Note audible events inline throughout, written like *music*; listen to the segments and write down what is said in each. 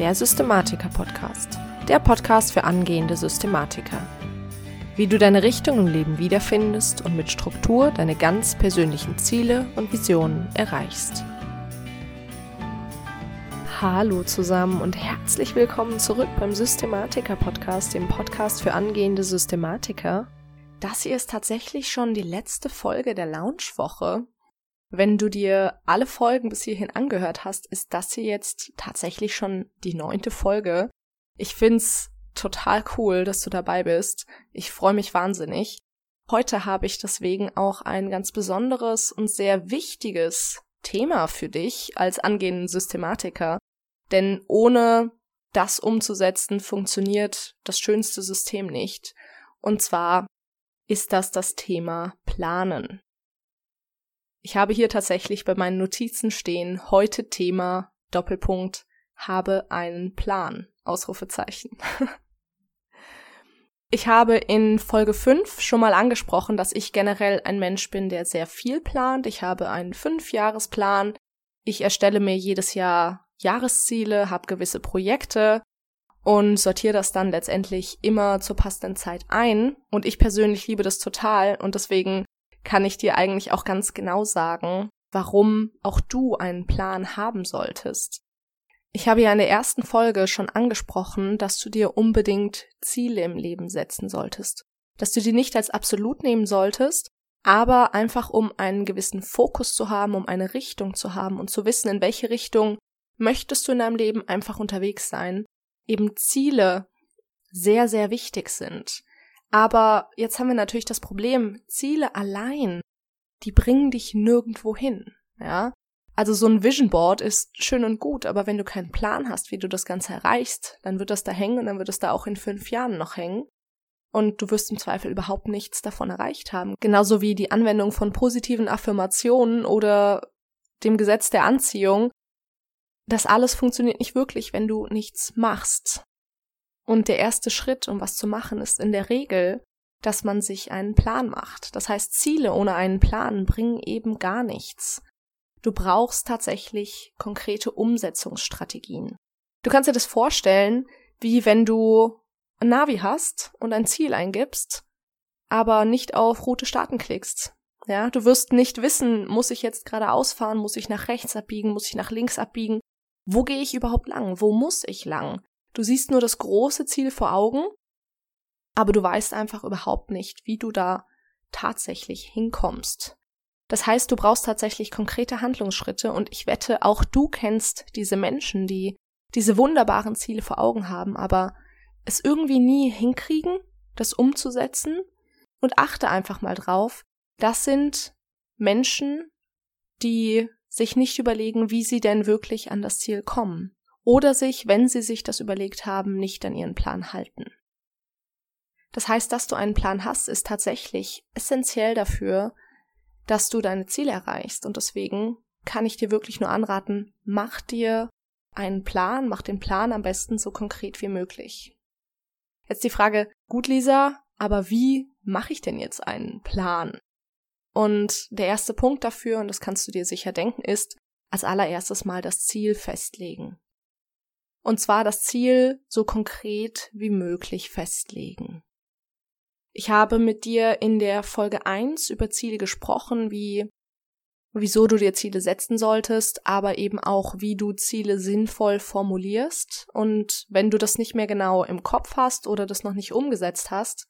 der Systematiker-Podcast. Der Podcast für angehende Systematiker. Wie du deine Richtung im Leben wiederfindest und mit Struktur deine ganz persönlichen Ziele und Visionen erreichst. Hallo zusammen und herzlich willkommen zurück beim Systematiker-Podcast, dem Podcast für angehende Systematiker. Das hier ist tatsächlich schon die letzte Folge der Launchwoche wenn du dir alle Folgen bis hierhin angehört hast, ist das hier jetzt tatsächlich schon die neunte Folge. Ich find's total cool, dass du dabei bist. Ich freue mich wahnsinnig. Heute habe ich deswegen auch ein ganz besonderes und sehr wichtiges Thema für dich als angehenden Systematiker. Denn ohne das umzusetzen, funktioniert das schönste System nicht. Und zwar ist das das Thema Planen. Ich habe hier tatsächlich bei meinen Notizen stehen, heute Thema, Doppelpunkt, habe einen Plan, Ausrufezeichen. *laughs* ich habe in Folge 5 schon mal angesprochen, dass ich generell ein Mensch bin, der sehr viel plant. Ich habe einen Fünfjahresplan. Ich erstelle mir jedes Jahr Jahresziele, habe gewisse Projekte und sortiere das dann letztendlich immer zur passenden Zeit ein. Und ich persönlich liebe das total und deswegen kann ich dir eigentlich auch ganz genau sagen, warum auch du einen Plan haben solltest. Ich habe ja in der ersten Folge schon angesprochen, dass du dir unbedingt Ziele im Leben setzen solltest. Dass du die nicht als absolut nehmen solltest, aber einfach um einen gewissen Fokus zu haben, um eine Richtung zu haben und zu wissen, in welche Richtung möchtest du in deinem Leben einfach unterwegs sein. Eben Ziele sehr, sehr wichtig sind. Aber jetzt haben wir natürlich das Problem, Ziele allein, die bringen dich nirgendwo hin, ja? Also so ein Vision Board ist schön und gut, aber wenn du keinen Plan hast, wie du das Ganze erreichst, dann wird das da hängen und dann wird es da auch in fünf Jahren noch hängen. Und du wirst im Zweifel überhaupt nichts davon erreicht haben. Genauso wie die Anwendung von positiven Affirmationen oder dem Gesetz der Anziehung. Das alles funktioniert nicht wirklich, wenn du nichts machst. Und der erste Schritt, um was zu machen, ist in der Regel, dass man sich einen Plan macht. Das heißt, Ziele ohne einen Plan bringen eben gar nichts. Du brauchst tatsächlich konkrete Umsetzungsstrategien. Du kannst dir das vorstellen, wie wenn du ein Navi hast und ein Ziel eingibst, aber nicht auf Route starten klickst. Ja, du wirst nicht wissen, muss ich jetzt geradeaus fahren, muss ich nach rechts abbiegen, muss ich nach links abbiegen? Wo gehe ich überhaupt lang? Wo muss ich lang? Du siehst nur das große Ziel vor Augen, aber du weißt einfach überhaupt nicht, wie du da tatsächlich hinkommst. Das heißt, du brauchst tatsächlich konkrete Handlungsschritte und ich wette, auch du kennst diese Menschen, die diese wunderbaren Ziele vor Augen haben, aber es irgendwie nie hinkriegen, das umzusetzen und achte einfach mal drauf, das sind Menschen, die sich nicht überlegen, wie sie denn wirklich an das Ziel kommen oder sich, wenn sie sich das überlegt haben, nicht an ihren Plan halten. Das heißt, dass du einen Plan hast, ist tatsächlich essentiell dafür, dass du deine Ziele erreichst. Und deswegen kann ich dir wirklich nur anraten, mach dir einen Plan, mach den Plan am besten so konkret wie möglich. Jetzt die Frage, gut Lisa, aber wie mache ich denn jetzt einen Plan? Und der erste Punkt dafür, und das kannst du dir sicher denken, ist, als allererstes mal das Ziel festlegen. Und zwar das Ziel so konkret wie möglich festlegen. Ich habe mit dir in der Folge 1 über Ziele gesprochen, wie wieso du dir Ziele setzen solltest, aber eben auch, wie du Ziele sinnvoll formulierst. Und wenn du das nicht mehr genau im Kopf hast oder das noch nicht umgesetzt hast,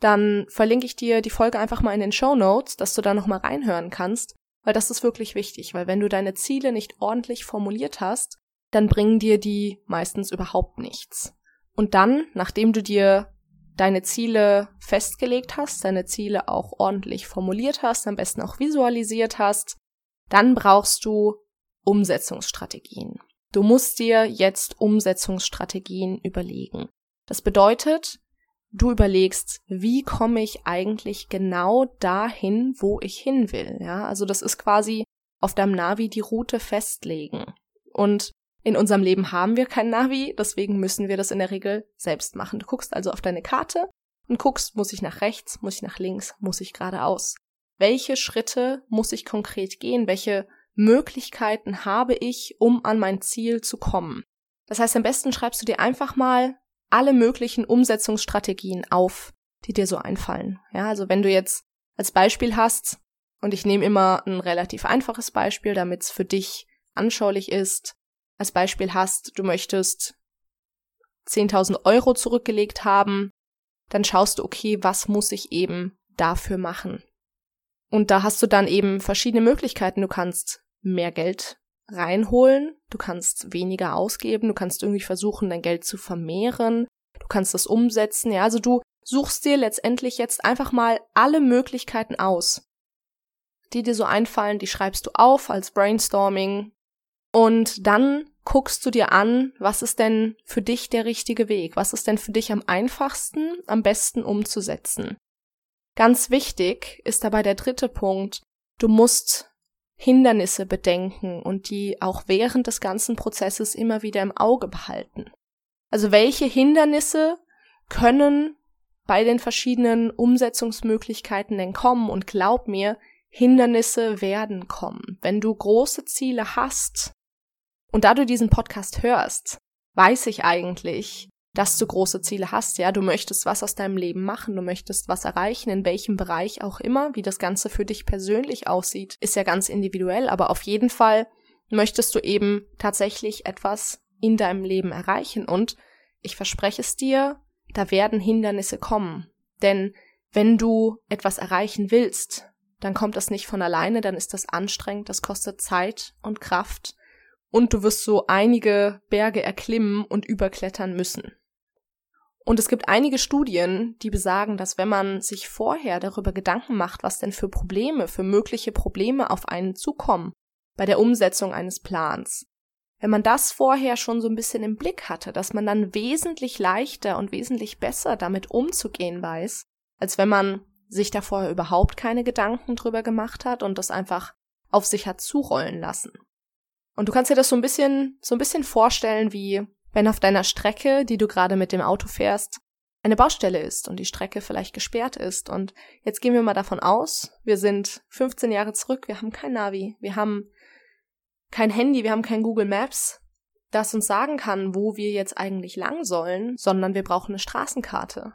dann verlinke ich dir die Folge einfach mal in den Show Notes, dass du da nochmal reinhören kannst, weil das ist wirklich wichtig, weil wenn du deine Ziele nicht ordentlich formuliert hast, dann bringen dir die meistens überhaupt nichts. Und dann, nachdem du dir deine Ziele festgelegt hast, deine Ziele auch ordentlich formuliert hast, am besten auch visualisiert hast, dann brauchst du Umsetzungsstrategien. Du musst dir jetzt Umsetzungsstrategien überlegen. Das bedeutet, du überlegst, wie komme ich eigentlich genau dahin, wo ich hin will. Ja, also das ist quasi auf deinem Navi die Route festlegen. Und in unserem Leben haben wir kein Navi, deswegen müssen wir das in der Regel selbst machen. Du guckst also auf deine Karte und guckst, muss ich nach rechts, muss ich nach links, muss ich geradeaus. Welche Schritte muss ich konkret gehen? Welche Möglichkeiten habe ich, um an mein Ziel zu kommen? Das heißt, am besten schreibst du dir einfach mal alle möglichen Umsetzungsstrategien auf, die dir so einfallen. Ja, also wenn du jetzt als Beispiel hast, und ich nehme immer ein relativ einfaches Beispiel, damit es für dich anschaulich ist. Als Beispiel hast, du möchtest 10.000 Euro zurückgelegt haben, dann schaust du, okay, was muss ich eben dafür machen? Und da hast du dann eben verschiedene Möglichkeiten. Du kannst mehr Geld reinholen, du kannst weniger ausgeben, du kannst irgendwie versuchen, dein Geld zu vermehren, du kannst das umsetzen, ja, also du suchst dir letztendlich jetzt einfach mal alle Möglichkeiten aus, die dir so einfallen, die schreibst du auf als Brainstorming und dann guckst du dir an, was ist denn für dich der richtige Weg, was ist denn für dich am einfachsten, am besten umzusetzen. Ganz wichtig ist dabei der dritte Punkt, du musst Hindernisse bedenken und die auch während des ganzen Prozesses immer wieder im Auge behalten. Also welche Hindernisse können bei den verschiedenen Umsetzungsmöglichkeiten denn kommen und glaub mir, Hindernisse werden kommen. Wenn du große Ziele hast und da du diesen Podcast hörst, weiß ich eigentlich, dass du große Ziele hast, ja, du möchtest was aus deinem Leben machen, du möchtest was erreichen, in welchem Bereich auch immer, wie das Ganze für dich persönlich aussieht, ist ja ganz individuell, aber auf jeden Fall möchtest du eben tatsächlich etwas in deinem Leben erreichen. Und ich verspreche es dir, da werden Hindernisse kommen, denn wenn du etwas erreichen willst, dann kommt das nicht von alleine, dann ist das anstrengend, das kostet Zeit und Kraft und du wirst so einige Berge erklimmen und überklettern müssen. Und es gibt einige Studien, die besagen, dass wenn man sich vorher darüber Gedanken macht, was denn für Probleme, für mögliche Probleme auf einen zukommen bei der Umsetzung eines Plans, wenn man das vorher schon so ein bisschen im Blick hatte, dass man dann wesentlich leichter und wesentlich besser damit umzugehen weiß, als wenn man sich da vorher überhaupt keine Gedanken drüber gemacht hat und das einfach auf sich hat zurollen lassen. Und du kannst dir das so ein bisschen, so ein bisschen vorstellen wie wenn auf deiner Strecke, die du gerade mit dem Auto fährst, eine Baustelle ist und die Strecke vielleicht gesperrt ist. Und jetzt gehen wir mal davon aus, wir sind 15 Jahre zurück, wir haben kein Navi, wir haben kein Handy, wir haben kein Google Maps, das uns sagen kann, wo wir jetzt eigentlich lang sollen, sondern wir brauchen eine Straßenkarte.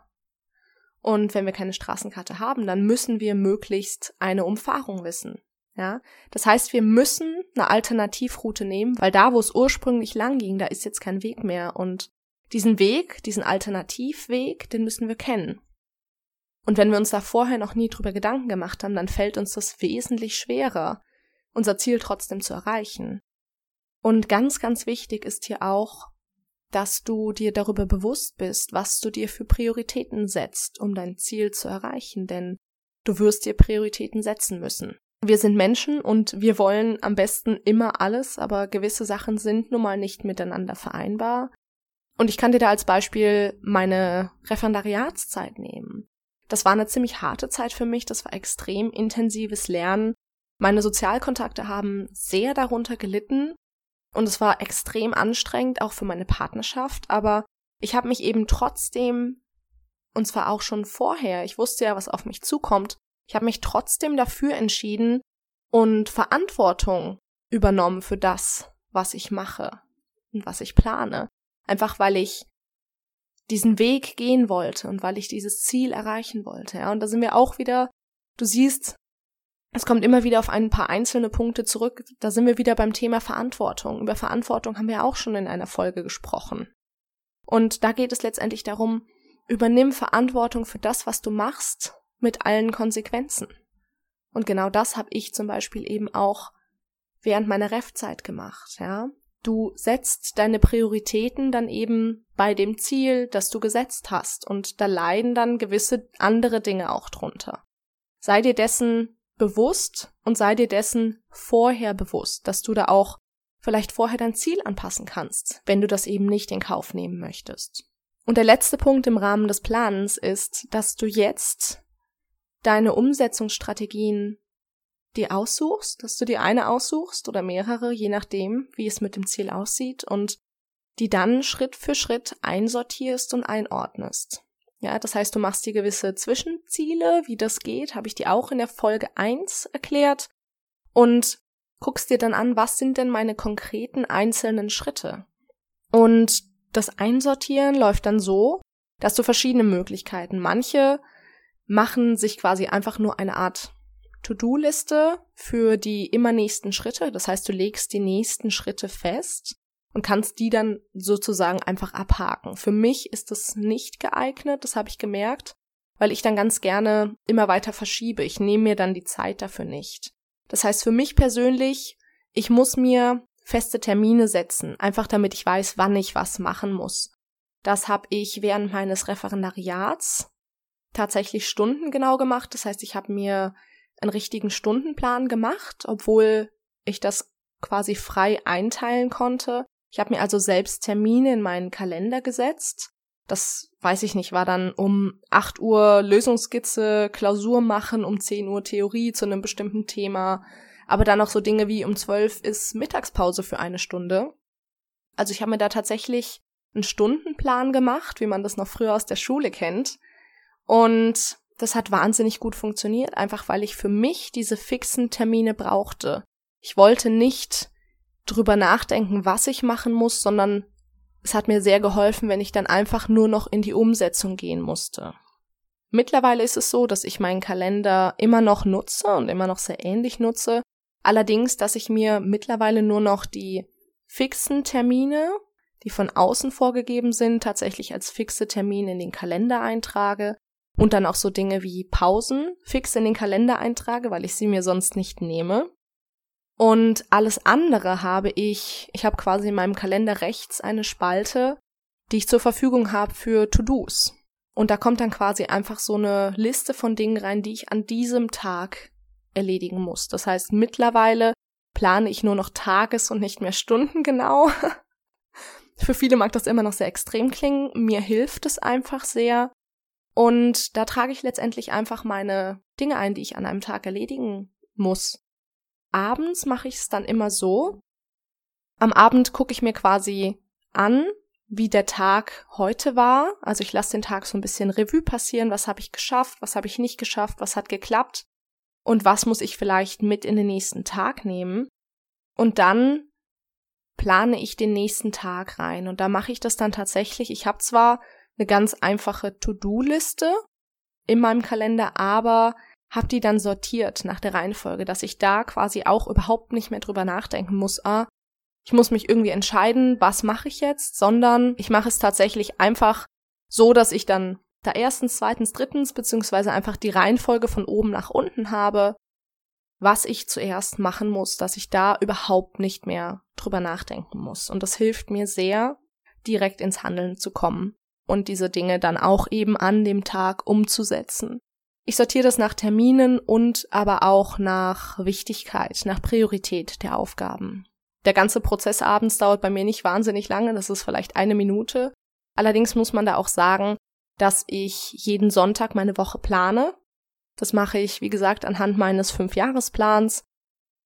Und wenn wir keine Straßenkarte haben, dann müssen wir möglichst eine Umfahrung wissen. Ja, das heißt, wir müssen eine Alternativroute nehmen, weil da, wo es ursprünglich lang ging, da ist jetzt kein Weg mehr und diesen Weg, diesen Alternativweg, den müssen wir kennen. Und wenn wir uns da vorher noch nie drüber Gedanken gemacht haben, dann fällt uns das wesentlich schwerer, unser Ziel trotzdem zu erreichen. Und ganz, ganz wichtig ist hier auch, dass du dir darüber bewusst bist, was du dir für Prioritäten setzt, um dein Ziel zu erreichen, denn du wirst dir Prioritäten setzen müssen. Wir sind Menschen und wir wollen am besten immer alles, aber gewisse Sachen sind nun mal nicht miteinander vereinbar. Und ich kann dir da als Beispiel meine Referendariatszeit nehmen. Das war eine ziemlich harte Zeit für mich, das war extrem intensives Lernen. Meine Sozialkontakte haben sehr darunter gelitten und es war extrem anstrengend, auch für meine Partnerschaft, aber ich habe mich eben trotzdem, und zwar auch schon vorher, ich wusste ja, was auf mich zukommt, ich habe mich trotzdem dafür entschieden und Verantwortung übernommen für das, was ich mache und was ich plane. Einfach weil ich diesen Weg gehen wollte und weil ich dieses Ziel erreichen wollte. Ja, und da sind wir auch wieder, du siehst, es kommt immer wieder auf ein paar einzelne Punkte zurück. Da sind wir wieder beim Thema Verantwortung. Über Verantwortung haben wir auch schon in einer Folge gesprochen. Und da geht es letztendlich darum, übernimm Verantwortung für das, was du machst mit allen Konsequenzen. Und genau das habe ich zum Beispiel eben auch während meiner Ref-Zeit gemacht, ja. Du setzt deine Prioritäten dann eben bei dem Ziel, das du gesetzt hast, und da leiden dann gewisse andere Dinge auch drunter. Sei dir dessen bewusst und sei dir dessen vorher bewusst, dass du da auch vielleicht vorher dein Ziel anpassen kannst, wenn du das eben nicht in Kauf nehmen möchtest. Und der letzte Punkt im Rahmen des Planens ist, dass du jetzt deine Umsetzungsstrategien dir aussuchst, dass du dir eine aussuchst oder mehrere, je nachdem, wie es mit dem Ziel aussieht und die dann Schritt für Schritt einsortierst und einordnest. Ja, das heißt, du machst dir gewisse Zwischenziele, wie das geht, habe ich dir auch in der Folge 1 erklärt und guckst dir dann an, was sind denn meine konkreten einzelnen Schritte? Und das Einsortieren läuft dann so, dass du verschiedene Möglichkeiten. Manche machen sich quasi einfach nur eine Art To-Do-Liste für die immer nächsten Schritte. Das heißt, du legst die nächsten Schritte fest und kannst die dann sozusagen einfach abhaken. Für mich ist das nicht geeignet, das habe ich gemerkt, weil ich dann ganz gerne immer weiter verschiebe. Ich nehme mir dann die Zeit dafür nicht. Das heißt, für mich persönlich, ich muss mir feste Termine setzen, einfach damit ich weiß, wann ich was machen muss. Das habe ich während meines Referendariats tatsächlich stundengenau gemacht. Das heißt, ich habe mir einen richtigen Stundenplan gemacht, obwohl ich das quasi frei einteilen konnte. Ich habe mir also selbst Termine in meinen Kalender gesetzt. Das weiß ich nicht, war dann um 8 Uhr Lösungsskizze, Klausur machen, um 10 Uhr Theorie zu einem bestimmten Thema, aber dann auch so Dinge wie um 12 ist Mittagspause für eine Stunde. Also ich habe mir da tatsächlich einen Stundenplan gemacht, wie man das noch früher aus der Schule kennt. Und das hat wahnsinnig gut funktioniert, einfach weil ich für mich diese fixen Termine brauchte. Ich wollte nicht drüber nachdenken, was ich machen muss, sondern es hat mir sehr geholfen, wenn ich dann einfach nur noch in die Umsetzung gehen musste. Mittlerweile ist es so, dass ich meinen Kalender immer noch nutze und immer noch sehr ähnlich nutze. Allerdings, dass ich mir mittlerweile nur noch die fixen Termine, die von außen vorgegeben sind, tatsächlich als fixe Termine in den Kalender eintrage und dann auch so Dinge wie Pausen fix in den Kalender eintrage, weil ich sie mir sonst nicht nehme. Und alles andere habe ich, ich habe quasi in meinem Kalender rechts eine Spalte, die ich zur Verfügung habe für To-Dos. Und da kommt dann quasi einfach so eine Liste von Dingen rein, die ich an diesem Tag erledigen muss. Das heißt, mittlerweile plane ich nur noch Tages- und nicht mehr Stunden *laughs* genau. Für viele mag das immer noch sehr extrem klingen. Mir hilft es einfach sehr. Und da trage ich letztendlich einfach meine Dinge ein, die ich an einem Tag erledigen muss abends mache ich es dann immer so. Am Abend gucke ich mir quasi an, wie der Tag heute war. Also ich lasse den Tag so ein bisschen Revue passieren. Was habe ich geschafft? Was habe ich nicht geschafft? Was hat geklappt? Und was muss ich vielleicht mit in den nächsten Tag nehmen? Und dann plane ich den nächsten Tag rein. Und da mache ich das dann tatsächlich. Ich habe zwar eine ganz einfache To-Do-Liste in meinem Kalender, aber habe die dann sortiert nach der Reihenfolge, dass ich da quasi auch überhaupt nicht mehr drüber nachdenken muss, ah, ich muss mich irgendwie entscheiden, was mache ich jetzt, sondern ich mache es tatsächlich einfach so, dass ich dann da erstens, zweitens, drittens, beziehungsweise einfach die Reihenfolge von oben nach unten habe, was ich zuerst machen muss, dass ich da überhaupt nicht mehr drüber nachdenken muss. Und das hilft mir sehr, direkt ins Handeln zu kommen und diese Dinge dann auch eben an dem Tag umzusetzen. Ich sortiere das nach Terminen und aber auch nach Wichtigkeit, nach Priorität der Aufgaben. Der ganze Prozess abends dauert bei mir nicht wahnsinnig lange, das ist vielleicht eine Minute. Allerdings muss man da auch sagen, dass ich jeden Sonntag meine Woche plane. Das mache ich, wie gesagt, anhand meines Fünfjahresplans.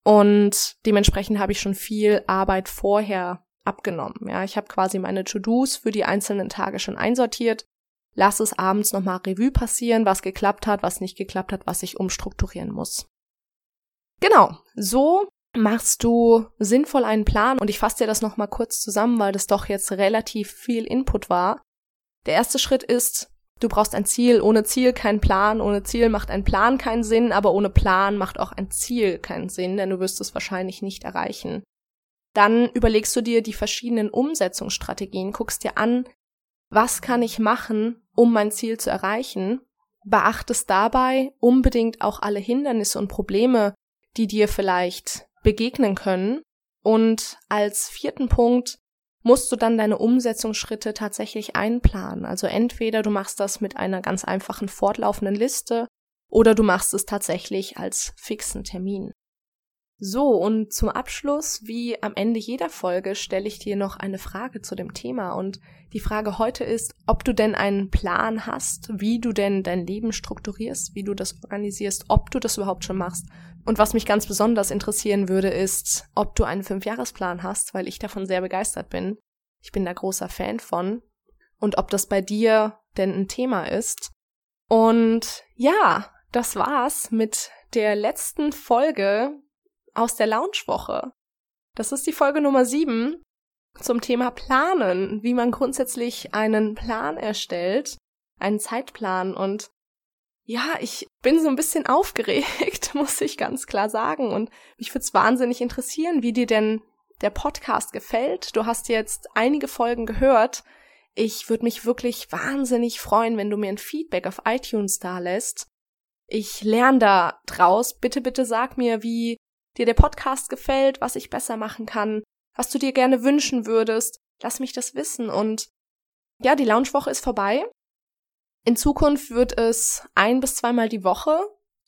Und dementsprechend habe ich schon viel Arbeit vorher abgenommen. Ja, ich habe quasi meine To-Dos für die einzelnen Tage schon einsortiert lass es abends nochmal Revue passieren, was geklappt hat, was nicht geklappt hat, was ich umstrukturieren muss. Genau, so machst du sinnvoll einen Plan und ich fasse dir das nochmal kurz zusammen, weil das doch jetzt relativ viel Input war. Der erste Schritt ist, du brauchst ein Ziel, ohne Ziel kein Plan, ohne Ziel macht ein Plan keinen Sinn, aber ohne Plan macht auch ein Ziel keinen Sinn, denn du wirst es wahrscheinlich nicht erreichen. Dann überlegst du dir die verschiedenen Umsetzungsstrategien, guckst dir an, was kann ich machen, um mein Ziel zu erreichen, beachtest dabei unbedingt auch alle Hindernisse und Probleme, die dir vielleicht begegnen können. Und als vierten Punkt musst du dann deine Umsetzungsschritte tatsächlich einplanen. Also entweder du machst das mit einer ganz einfachen fortlaufenden Liste oder du machst es tatsächlich als fixen Termin. So, und zum Abschluss, wie am Ende jeder Folge, stelle ich dir noch eine Frage zu dem Thema. Und die Frage heute ist, ob du denn einen Plan hast, wie du denn dein Leben strukturierst, wie du das organisierst, ob du das überhaupt schon machst. Und was mich ganz besonders interessieren würde, ist, ob du einen Fünfjahresplan hast, weil ich davon sehr begeistert bin. Ich bin da großer Fan von. Und ob das bei dir denn ein Thema ist. Und ja, das war's mit der letzten Folge aus der Lounge-Woche. Das ist die Folge Nummer sieben. zum Thema Planen, wie man grundsätzlich einen Plan erstellt, einen Zeitplan und ja, ich bin so ein bisschen *laughs* aufgeregt, muss ich ganz klar sagen. Und mich würde es wahnsinnig interessieren, wie dir denn der Podcast gefällt. Du hast jetzt einige Folgen gehört. Ich würde mich wirklich wahnsinnig freuen, wenn du mir ein Feedback auf iTunes da lässt. Ich lerne da draus. Bitte, bitte sag mir, wie dir der Podcast gefällt, was ich besser machen kann, was du dir gerne wünschen würdest. Lass mich das wissen. Und ja, die Launchwoche ist vorbei. In Zukunft wird es ein bis zweimal die Woche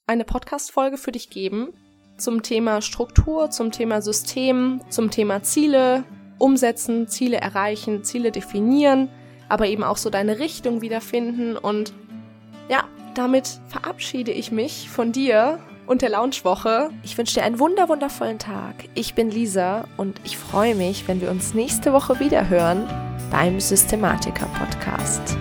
eine Podcast-Folge für dich geben zum Thema Struktur, zum Thema System, zum Thema Ziele umsetzen, Ziele erreichen, Ziele definieren, aber eben auch so deine Richtung wiederfinden. Und ja, damit verabschiede ich mich von dir und der Launchwoche. Ich wünsche dir einen wunder wundervollen Tag. Ich bin Lisa und ich freue mich, wenn wir uns nächste Woche wieder hören beim Systematiker Podcast.